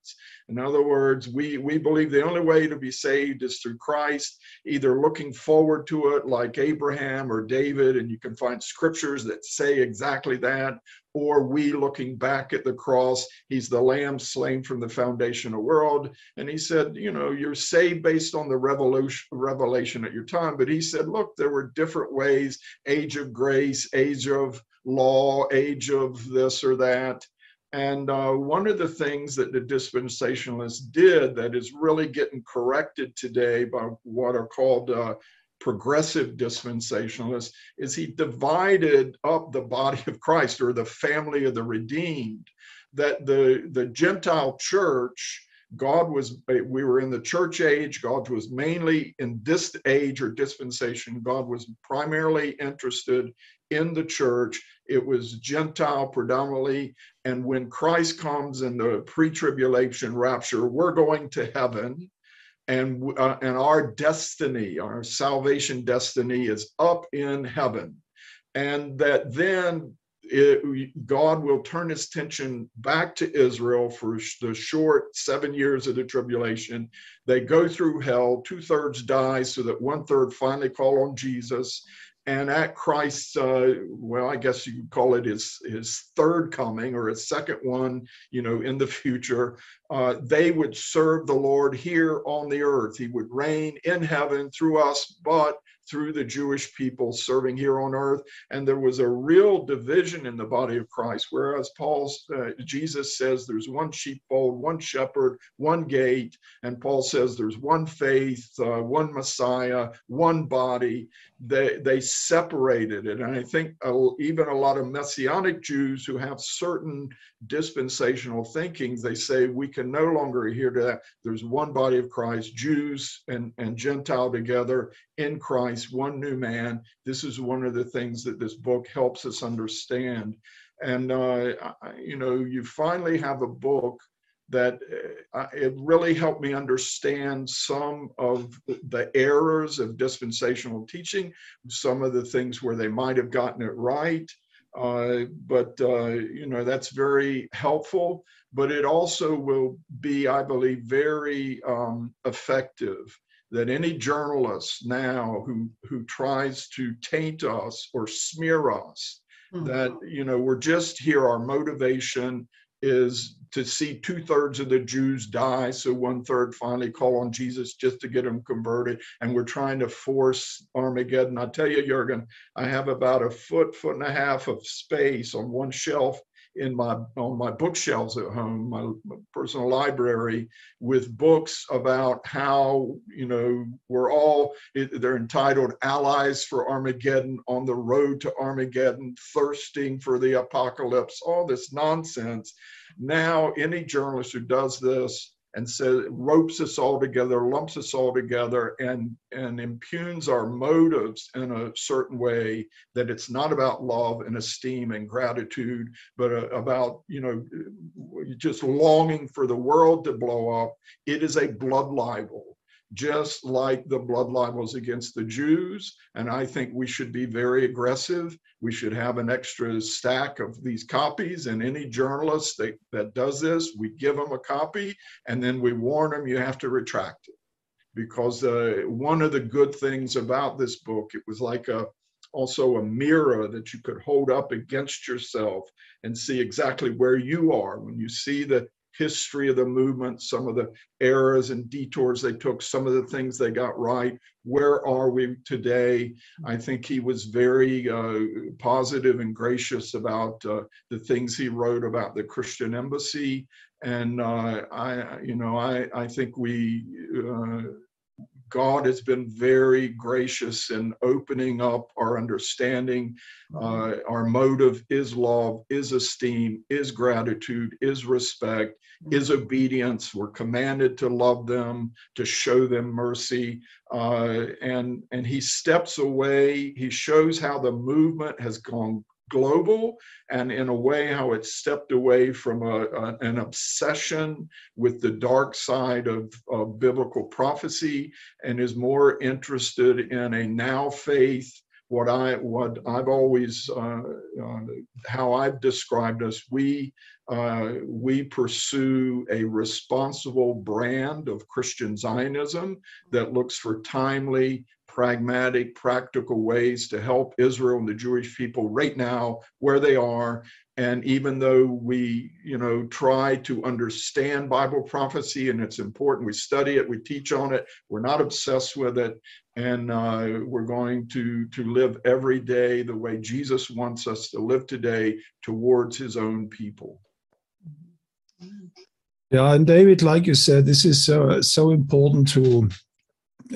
Speaker 6: In other words, we, we believe the only way to be saved is through Christ, either looking forward to it like Abraham or David, and you can find scriptures that say exactly that, or we looking back at the cross. He's the lamb slain from the foundation of the world. And he said, you know, you're saved based on the revolution, revelation at your time. But he said, look, there were different ways age of grace, age of law, age of this or that. And uh, one of the things that the dispensationalists did that is really getting corrected today by what are called uh, progressive dispensationalist is he divided up the body of Christ or the family of the redeemed. That the, the Gentile church, God was, we were in the church age, God was mainly in this age or dispensation, God was primarily interested in the church. It was Gentile predominantly. And when Christ comes in the pre tribulation rapture, we're going to heaven and uh, and our destiny our salvation destiny is up in heaven and that then it, God will turn his attention back to Israel for the short seven years of the tribulation. They go through hell, two thirds die, so that one third finally call on Jesus. And at Christ's, uh, well, I guess you could call it his his third coming or his second one, you know, in the (laughs) future, uh, they would serve the Lord here on the earth. He would reign in heaven through us, but through the Jewish people serving here on earth. And there was a real division in the body of Christ, whereas Paul's uh, Jesus says there's one sheepfold, one shepherd, one gate, and Paul says there's one faith, uh, one Messiah, one body. They they separated it, and I think uh, even a lot of Messianic Jews who have certain dispensational thinking, they say we can no longer adhere to that. There's one body of Christ, Jews and, and Gentile together in Christ, one new man. This is one of the things that this book helps us understand. And, uh, you know, you finally have a book that uh, it really helped me understand some of the errors of dispensational teaching, some of the things where they might have gotten it right. Uh, but uh, you know that's very helpful. But it also will be, I believe, very um, effective. That any journalist now who who tries to taint us or smear us, mm-hmm. that you know we're just here. Our motivation is to see two thirds of the Jews die, so one third finally call on Jesus just to get them converted. And we're trying to force Armageddon. I tell you, Jurgen, I have about a foot, foot and a half of space on one shelf in my on my bookshelves at home, my, my personal library, with books about how you know we're all they're entitled "Allies for Armageddon," "On the Road to Armageddon," "Thirsting for the Apocalypse," all this nonsense. Now, any journalist who does this and says ropes us all together, lumps us all together, and and impugns our motives in a certain way that it's not about love and esteem and gratitude, but uh, about you know just longing for the world to blow up. It is a blood libel just like the blood libels against the Jews. And I think we should be very aggressive. We should have an extra stack of these copies. And any journalist that, that does this, we give them a copy and then we warn them you have to retract it. Because uh, one of the good things about this book, it was like a also a mirror that you could hold up against yourself and see exactly where you are when you see the history of the movement, some of the errors and detours they took, some of the things they got right. Where are we today? I think he was very uh, positive and gracious about uh, the things he wrote about the Christian embassy. And uh, I, you know, I, I think we, uh, God has been very gracious in opening up our understanding. Uh, our motive is love, is esteem, is gratitude, is respect, is obedience. We're commanded to love them, to show them mercy. Uh, and, and he steps away. He shows how the movement has gone global and in a way how it stepped away from a, a, an obsession with the dark side of, of biblical prophecy and is more interested in a now faith what I what I've always uh, uh, how I've described us we uh, we pursue a responsible brand of Christian Zionism that looks for timely pragmatic, practical ways to help Israel and the Jewish people right now where they are. And even though we, you know, try to understand Bible prophecy and it's important, we study it, we teach on it, we're not obsessed with it, and uh, we're going to to live every day the way Jesus wants us to live today towards His own people.
Speaker 1: Yeah, and David, like you said, this is so important to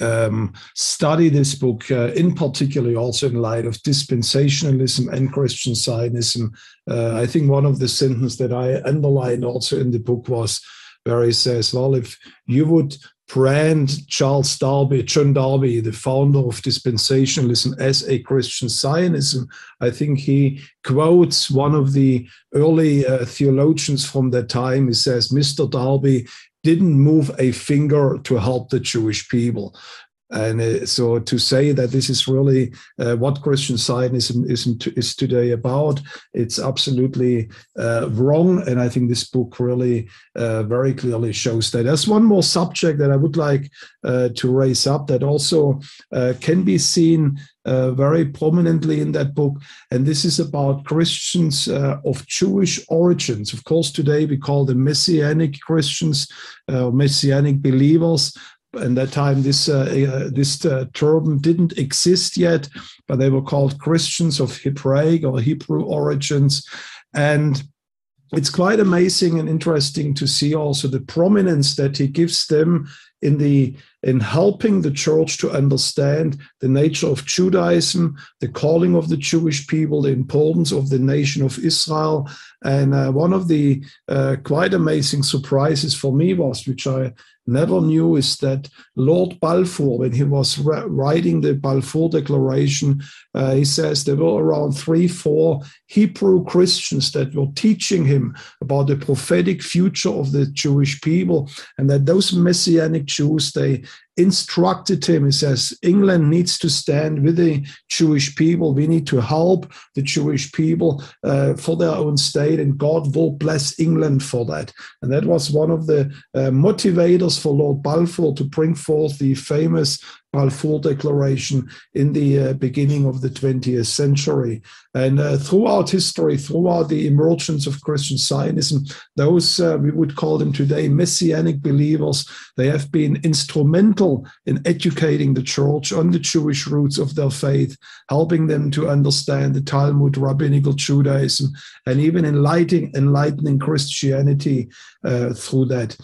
Speaker 1: um, study this book, uh, in particular also in light of dispensationalism and Christian Zionism. Uh, I think one of the sentences that I underlined also in the book was where he says, well, if you would brand Charles Darby, John Darby, the founder of dispensationalism, as a Christian Zionism, I think he quotes one of the early uh, theologians from that time. He says, Mr. Darby didn't move a finger to help the Jewish people. And uh, so to say that this is really uh, what Christian Zionism is, is today about, it's absolutely uh, wrong. And I think this book really uh, very clearly shows that. There's one more subject that I would like uh, to raise up that also can be seen uh, very prominently in that book. And this is about Christians uh, of Jewish origins. Of course, today we call them Messianic Christians, uh, Messianic believers. And that time, this uh, uh, this term didn't exist yet, but they were called Christians of Hebraic or Hebrew origins. And it's quite amazing and interesting to see also the prominence that he gives them in the in helping the church to understand the nature of Judaism, the calling of the Jewish people, the importance of the nation of Israel. And uh, one of the uh, quite amazing surprises for me was, which I never knew is that Lord Balfour, when he was writing the Balfour Declaration, uh, he says there were around three, four Hebrew Christians that were teaching him about the prophetic future of the Jewish people, and that those Messianic Jews they instructed him. He says, England needs to stand with the Jewish people. We need to help the Jewish people uh, for their own state, and God will bless England for that. And that was one of the uh, motivators for Lord Balfour to bring forth the famous Balfour Declaration in the uh, beginning of the 20th century. And uh, throughout history, throughout the emergence of Christian Zionism, those uh, we would call them today messianic believers, they have been instrumental in educating the church on the Jewish roots of their faith, helping them to understand the Talmud, rabbinical Judaism, and even enlightening, enlightening Christianity uh, through that.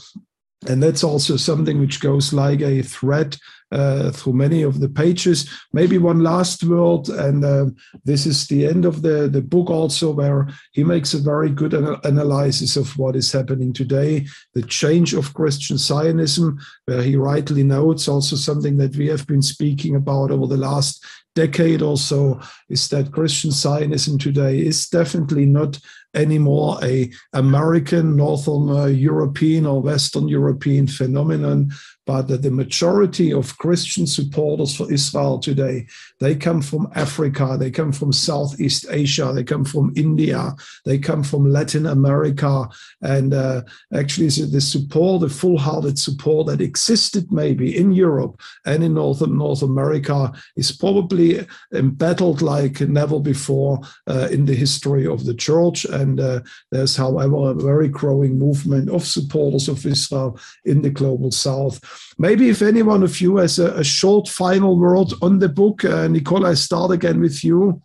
Speaker 1: And that's also something which goes like a thread uh, through many of the pages. Maybe one last word, and uh, this is the end of the, the book also, where he makes a very good analysis of what is happening today, the change of Christian Zionism, where he rightly notes also something that we have been speaking about over the last decade or so, is that Christian Zionism today is definitely not anymore a American, Northern European or Western European phenomenon, but that the majority of Christian supporters for Israel today, they come from Africa, they come from Southeast Asia, they come from India, they come from Latin America, and uh, actually the support, the full-hearted support that existed maybe in Europe and in North North America is probably embattled like never before uh, in the history of the church. And uh, there's, however, a very growing movement of supporters of Israel in the global South. Maybe if any one of you has a, a short final word on the book, uh, Nicole, I start again with you.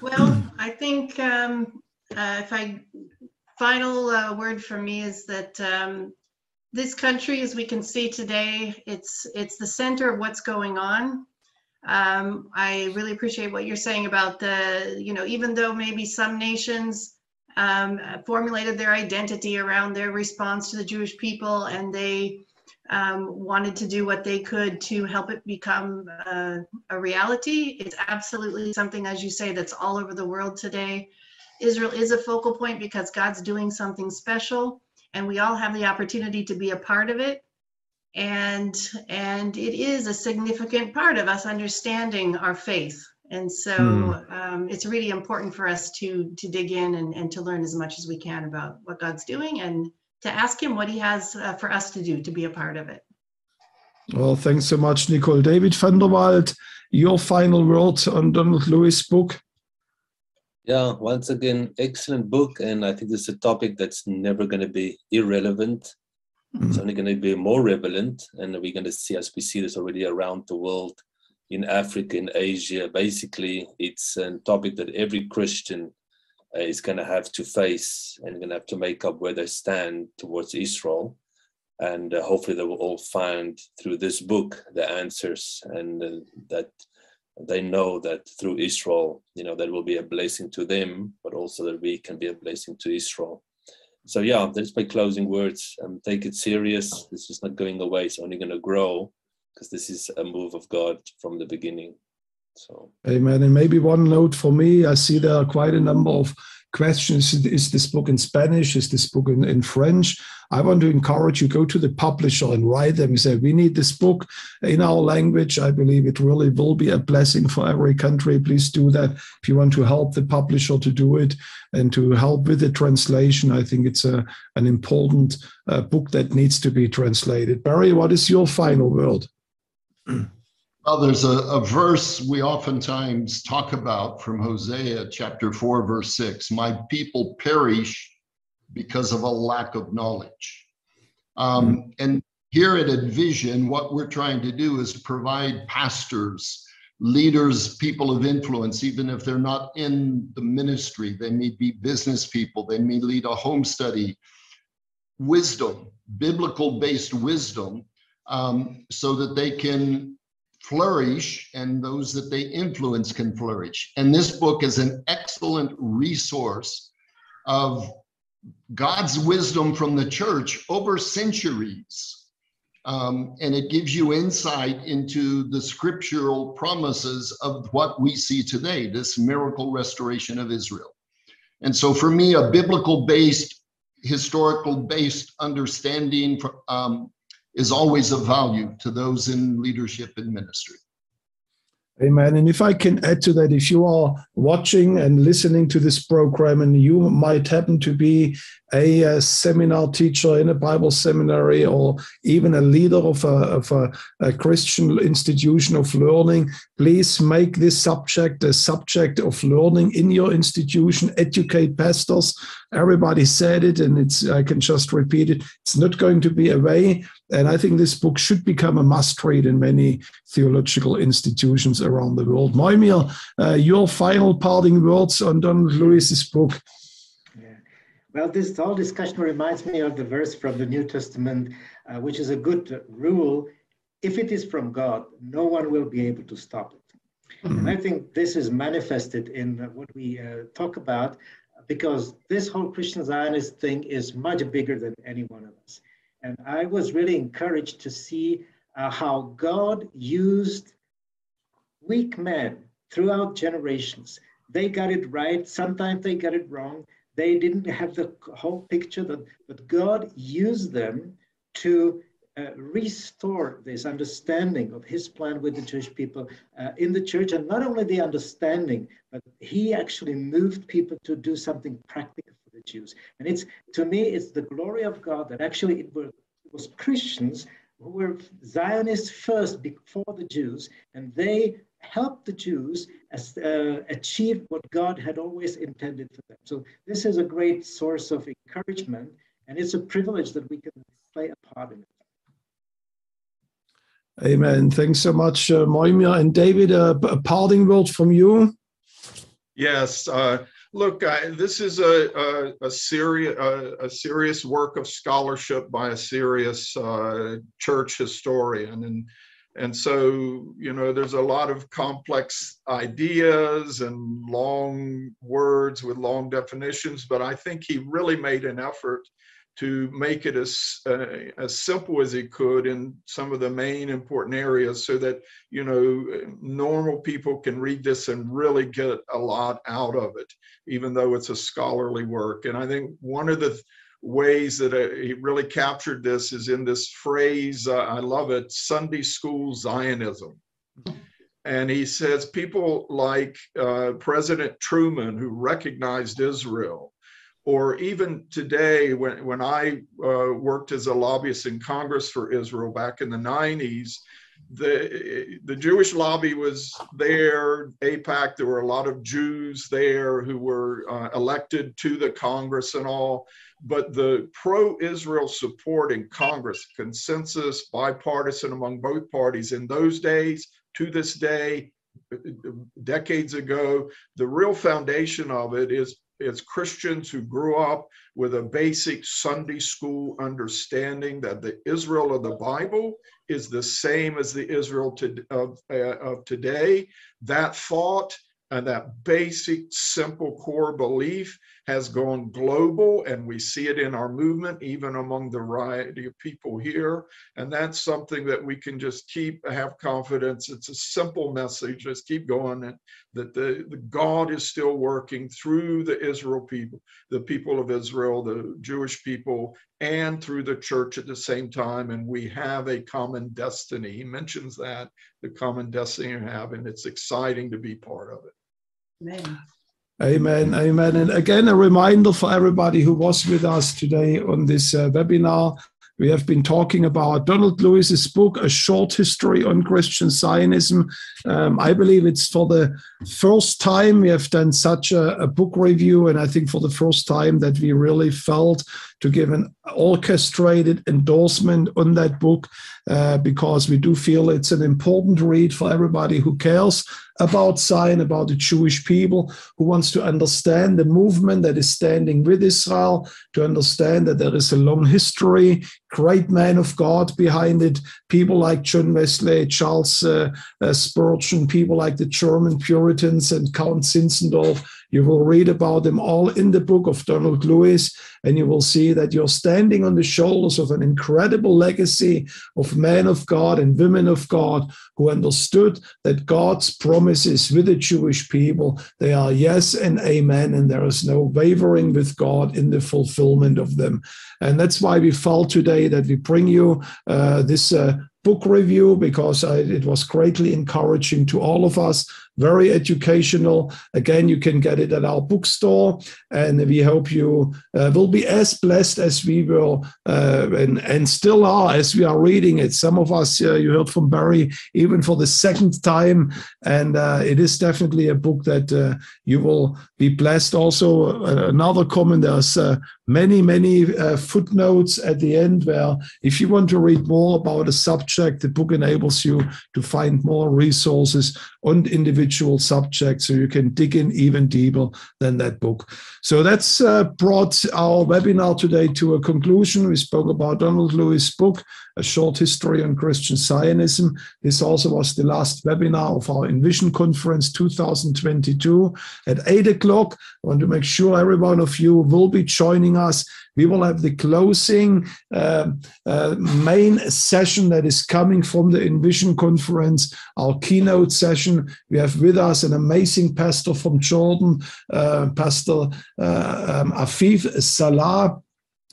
Speaker 2: Well, I think um, uh, if I final uh, word for me is that um, this country, as we can see today, it's it's the center of what's going on. Um, I really appreciate what you're saying about the, you know, even though maybe some nations um, formulated their identity around their response to the Jewish people, and they um, wanted to do what they could to help it become uh, a reality. It's absolutely something, as you say, that's all over the world today. Israel is a focal point because God's doing something special, and we all have the opportunity to be a part of it. And and it is a significant part of us understanding our faith and so mm. um, it's really important for us to to dig in and, and to learn as much as we can about what God's doing and to ask Him what He has uh, for us to do to be a part of it.
Speaker 1: Well, thanks so much, Nicole. David van der Walt, your final words on Donald Lewis' book.
Speaker 3: Yeah, once again, excellent book. And I think this is a topic that's never going to be irrelevant. Mm. It's only going to be more relevant. And we're going to see, as we see this already around the world, in Africa, in Asia. Basically, it's a topic that every Christian uh, is going to have to face and going to have to make up where they stand towards Israel. And uh, hopefully, they will all find through this book the answers, and uh, that they know that through Israel, you know, that will be a blessing to them, but also that we can be a blessing to Israel. So, yeah, that's my closing words. Um, take it serious. This is not going away; it's only going to grow because this is a move of God from the beginning. So
Speaker 1: Amen. And maybe one note for me I see there are quite a number of questions. Is this book in Spanish? Is this book in, in French? I want to encourage you go to the publisher and write them. Say, We need this book in our language. I believe it really will be a blessing for every country. Please do that. If you want to help the publisher to do it and to help with the translation, I think it's a, an important uh, book that needs to be translated. Barry, what is your final word? (clears throat)
Speaker 4: Well, there's a, a, verse we oftentimes talk about from Hosea chapter 4, verse 6 My people perish because of a lack of knowledge. Um, mm-hmm. And here at Envision, what we're trying to do is provide pastors, leaders, people of influence, even if they're not in the ministry, they may be business people, they may lead a home study, wisdom, biblical based wisdom, um, so that they can flourish and those that they influence can flourish. And this book is an excellent resource of God's wisdom from the church over centuries. Um, and it gives you insight into the scriptural promises of what we see today, this miracle restoration of Israel. And so, for me, a biblical based, historical based understanding um, is always of value to those in leadership and ministry.
Speaker 1: Amen. And if I can add to that, if you are watching and listening to this program and you might happen to be a, a seminar teacher in a Bible seminary or even a leader of, a, of a, a Christian institution of learning, please make this subject a subject of learning in your institution. Educate pastors. Everybody said it, and it's I can just repeat it. It's not going to be away. And I think this book should become a must read in many theological institutions around the world. Mojmir, uh, your final parting words on Don Lewis's book.
Speaker 5: Yeah. Well, this whole discussion reminds me of the verse from the New Testament, uh, which is a good rule. If it is from God, no one will be able to stop it. Mm-hmm. And I think this is manifested in what we uh, talk about because this whole Christian Zionist thing is much bigger than any one of us. And I was really encouraged to see uh, how God used weak men throughout generations. They got it right. Sometimes they got it wrong. They didn't (laughs) have the whole picture, that, but God used them to uh, restore this understanding of his plan with the Jewish people uh, in the church. And not only the understanding, but he actually moved people to do something practical for the Jews. And it's to me, it's the glory of God that actually it, were, it was Christians who were Zionists first before the Jews, and they helped the Jews as, uh, achieve what God had always intended for them. So this is a great source of encouragement, and it's a privilege that we can play a part in it.
Speaker 1: Amen. Thanks so much, uh, Mojmir. And David, uh, a parting word from you?
Speaker 6: Yes. Uh, Look, I, this is a a, a serious a, a, serious work of scholarship by a serious uh, church historian, and and so you know there's a lot of complex ideas and long words with long definitions, but I think he really made an effort to make it as uh, as simple as he could in some of the main important areas so that you know normal people can read this and really get a lot out of it even though it's a scholarly work. And i think one of the ways that uh, he really captured this is in this phrase uh, i love it sunday school zionism. And he says people like uh, president truman who recognized israel or even today when, when i uh, worked as a lobbyist in congress for israel back in the 90s the the jewish lobby was there AIPAC, there were a lot of jews there who were uh, elected to the congress and all but the pro-israel support in congress consensus bipartisan among both parties in those days to this day decades ago the real foundation of it is it's Christians who grew up with a basic Sunday school understanding that the Israel of the Bible is the same as the Israel to, of, uh, of today. That thought and that basic, simple core belief has gone global, and we see it in our movement, even among the variety of people here. And that's something that we can just keep have confidence. It's a simple message. Just keep going, and that the, the God is still working through the Israel people, the people of Israel, the Jewish people, and through the church at the same time. And we have a common destiny. He mentions that the common destiny we have, and it's exciting to be part of it.
Speaker 2: Amen.
Speaker 1: Amen. Amen. And again, a reminder for everybody who was with us today on this uh, webinar. We have been talking about Donald Lewis's book, A Short History on Christian Zionism. Um, I believe it's for the first time we have done such a, a, book review, and I think for the first time that we really felt to give an orchestrated endorsement on that book uh, because we do feel it's an important read for everybody who cares about Zion, about the Jewish people, who wants to understand the movement that is standing with Israel, to understand that there is a long history, great man of God behind it, people like John Wesley, Charles uh, uh, Spurgeon, people like the German Puritans and Count Zinzendorf you will read about them all in the book of Donald Lewis, and you will see that you're standing on the shoulders of an incredible legacy of men of God and women of God who understood that God's promises with the Jewish people, they are yes and amen, and there is no wavering with God in the fulfillment of them. And that's why we felt today that we bring you uh, this uh, book review because I, it was greatly encouraging to all of us very educational. Again, you can get it at our bookstore, and we hope you uh, will be as blessed as we will uh, and, and still are as we are reading it. Some of us, uh, you heard from Barry, even for the second time, and uh, it is definitely a book that uh, you will be blessed. Also, uh, another comment there's many, many footnotes at the end where if you want to read more about a subject, the book enables you to find more resources on individual subjects so you can dig in even deeper than that book. So that's uh, brought our webinar today to a conclusion. We spoke about Donald Lewis' book, A Short History on Christian Zionism. This also was the last webinar of our Envision Conference 2022 at 8 o'clock. I want to make sure every one of you will be joining us we will have the closing uh, uh, main session that is coming from the Envision conference, our keynote session. We have with us an amazing pastor from Jordan, uh, Pastor uh, um, Afif Salah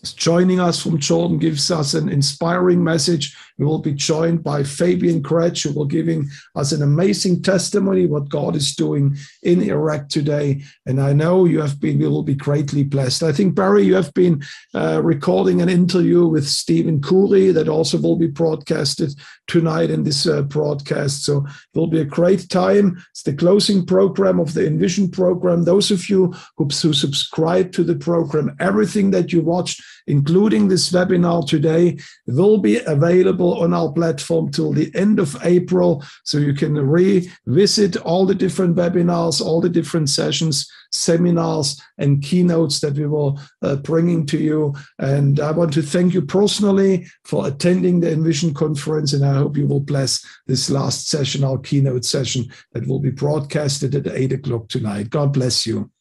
Speaker 1: joining us from Jordan gives us an inspiring message. We will be joined by Fabian Kretsch, who will giving us an amazing testimony what God is doing in Iraq today. And I know you have been, we will be greatly blessed. I think Barry, you have been uh, recording an interview with Stephen Curry that also will be broadcasted tonight in this uh, broadcast. So it will be a great time. It's the closing program of the Envision program. Those of you who, who subscribe to the program, everything that you watched including this webinar today, will be available on our platform till the end of April. So you can revisit all the different webinars, all the different sessions, seminars, and keynotes that we were uh, bringing to you. And I want to thank you personally for attending the Envision conference, and I hope you will bless this last session, our keynote session, that will be broadcasted at 8 o'clock tonight. God bless you.